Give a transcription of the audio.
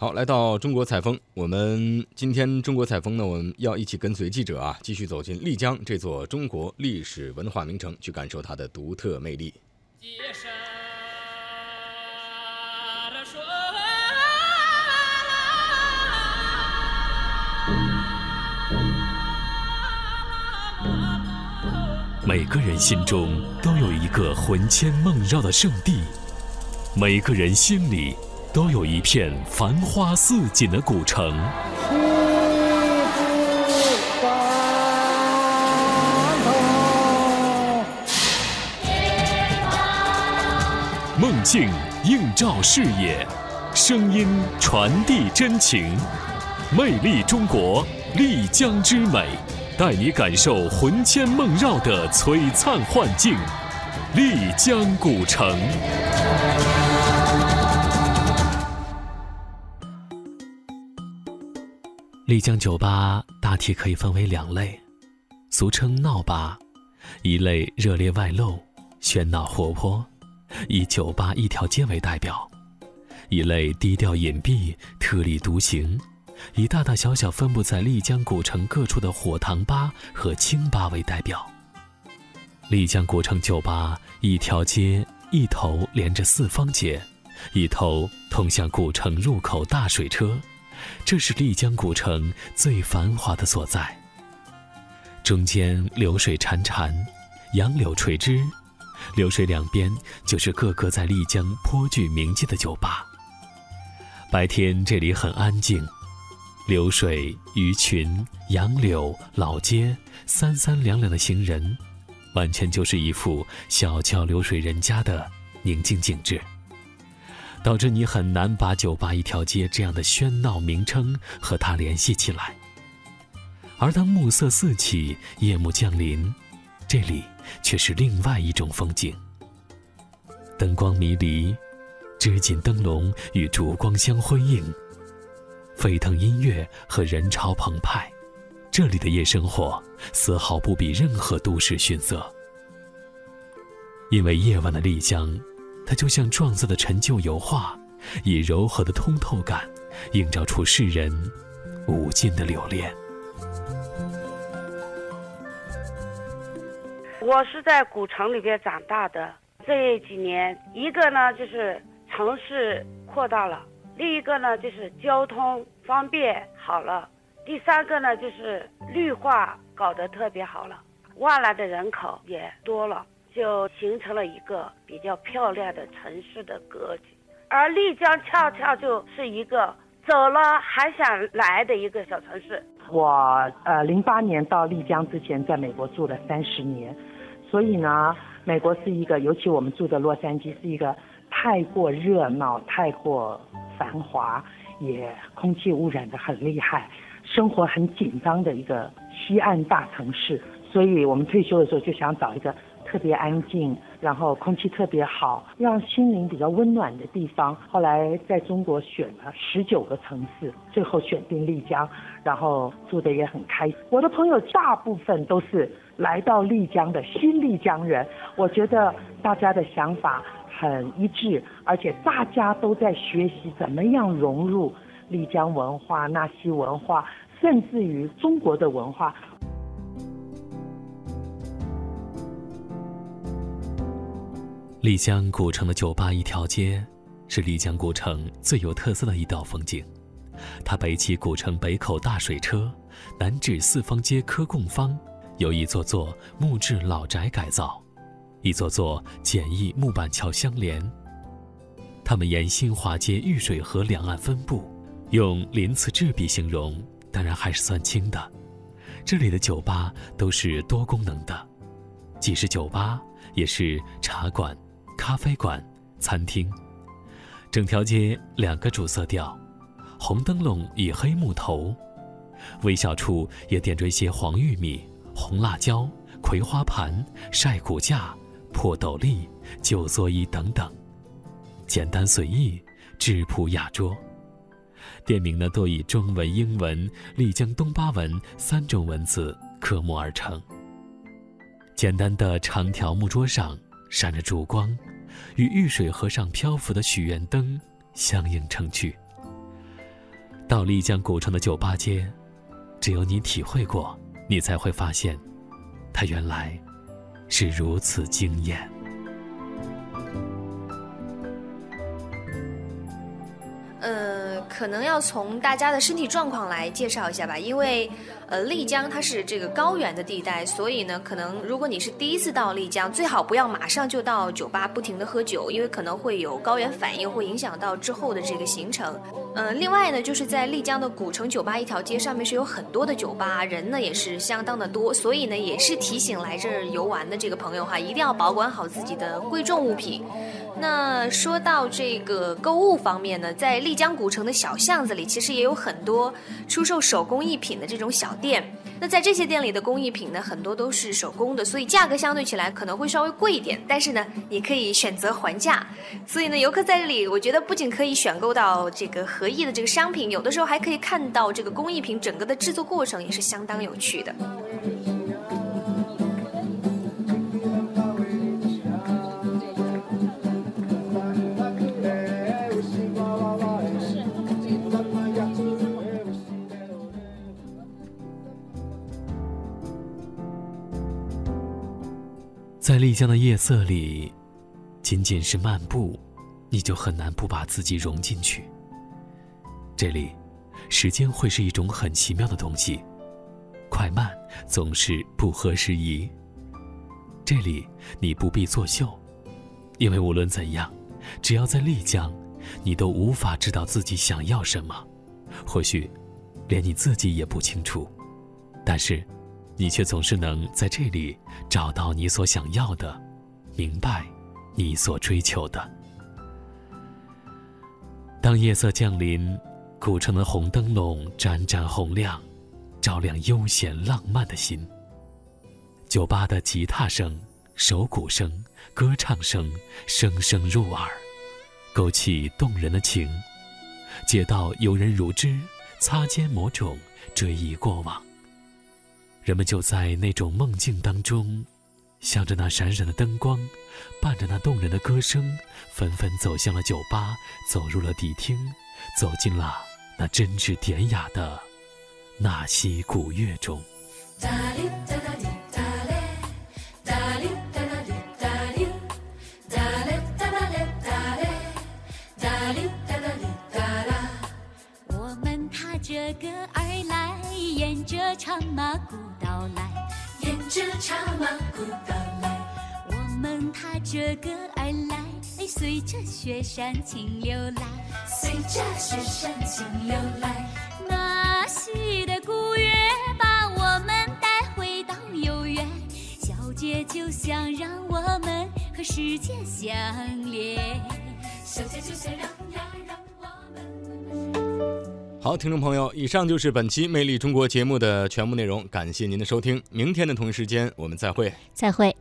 好，来到中国采风，我们今天中国采风呢，我们要一起跟随记者啊，继续走进丽江这座中国历史文化名城，去感受它的独特魅力。每个人心中都有一个魂牵梦绕的圣地，每个人心里。都有一片繁花似锦的古城。梦境映照视野，声音传递真情，魅力中国丽江之美，带你感受魂牵梦绕的璀璨幻境——丽江古城。丽江酒吧大体可以分为两类，俗称闹吧，一类热烈外露、喧闹活泼，以酒吧一条街为代表；一类低调隐蔽、特立独行，以大大小小分布在丽江古城各处的火塘吧和清吧为代表。丽江古城酒吧一条街一头连着四方街，一头通向古城入口大水车。这是丽江古城最繁华的所在。中间流水潺潺，杨柳垂枝，流水两边就是个个在丽江颇具名气的酒吧。白天这里很安静，流水、鱼群、杨柳、老街，三三两两的行人，完全就是一幅小桥流水人家的宁静景致。导致你很难把酒吧一条街这样的喧闹名称和它联系起来。而当暮色四起，夜幕降临，这里却是另外一种风景。灯光迷离，织锦灯笼与烛光相辉映，沸腾音乐和人潮澎湃，这里的夜生活丝毫不比任何都市逊色。因为夜晚的丽江。它就像撞色的陈旧油画，以柔和的通透感，映照出世人无尽的留恋。我是在古城里边长大的，这几年，一个呢就是城市扩大了，另一个呢就是交通方便好了，第三个呢就是绿化搞得特别好了，外来的人口也多了。就形成了一个比较漂亮的城市的格局，而丽江恰恰就是一个走了还想来的一个小城市。我呃，零八年到丽江之前，在美国住了三十年，所以呢，美国是一个，尤其我们住的洛杉矶是一个太过热闹、太过繁华，也空气污染的很厉害，生活很紧张的一个西岸大城市。所以我们退休的时候就想找一个。特别安静，然后空气特别好，让心灵比较温暖的地方。后来在中国选了十九个城市，最后选定丽江，然后住的也很开心。我的朋友大部分都是来到丽江的新丽江人，我觉得大家的想法很一致，而且大家都在学习怎么样融入丽江文化、纳西文化，甚至于中国的文化。丽江古城的酒吧一条街，是丽江古城最有特色的一道风景。它北起古城北口大水车，南至四方街科贡坊，由一座座木质老宅改造，一座座简易木板桥相连。它们沿新华街玉水河两岸分布，用鳞次栉比形容，当然还是算轻的。这里的酒吧都是多功能的，既是酒吧，也是茶馆。咖啡馆、餐厅，整条街两个主色调，红灯笼与黑木头，微笑处也点缀些黄玉米、红辣椒、葵花盘、晒骨架、破斗笠、旧座椅等等，简单随意，质朴雅拙。店名呢，多以中文、英文、丽江东巴文三种文字刻木而成。简单的长条木桌上。闪着烛光，与玉水河上漂浮的许愿灯相映成趣。到丽江古城的酒吧街，只有你体会过，你才会发现，它原来是如此惊艳。呃，可能要从大家的身体状况来介绍一下吧，因为，呃，丽江它是这个高原的地带，所以呢，可能如果你是第一次到丽江，最好不要马上就到酒吧不停的喝酒，因为可能会有高原反应，会影响到之后的这个行程。嗯，另外呢，就是在丽江的古城酒吧一条街上面是有很多的酒吧，人呢也是相当的多，所以呢，也是提醒来这儿游玩的这个朋友哈，一定要保管好自己的贵重物品。那说到这个购物方面呢，在丽江古城的小巷子里，其实也有很多出售手工艺品的这种小店。那在这些店里的工艺品呢，很多都是手工的，所以价格相对起来可能会稍微贵一点。但是呢，你可以选择还价。所以呢，游客在这里，我觉得不仅可以选购到这个合意的这个商品，有的时候还可以看到这个工艺品整个的制作过程，也是相当有趣的。在丽江的夜色里，仅仅是漫步，你就很难不把自己融进去。这里，时间会是一种很奇妙的东西，快慢总是不合时宜。这里你不必作秀，因为无论怎样，只要在丽江，你都无法知道自己想要什么，或许连你自己也不清楚。但是。你却总是能在这里找到你所想要的，明白你所追求的。当夜色降临，古城的红灯笼盏盏红亮，照亮悠闲浪漫的心。酒吧的吉他声、手鼓声、歌唱声声声入耳，勾起动人的情。街道游人如织，擦肩魔种，追忆过往。人们就在那种梦境当中，向着那闪闪的灯光，伴着那动人的歌声，纷纷走向了酒吧，走入了迪厅，走进了那真挚典雅的纳西古乐中。我我们踏着歌而来，随着雪山情流来，随着雪山情流来。那西的古乐把我们带回到悠远，小姐就想让我们和世界相连，小姐就想让呀让我们。好，听众朋友，以上就是本期《魅力中国》节目的全部内容，感谢您的收听。明天的同一时间，我们再会。再会。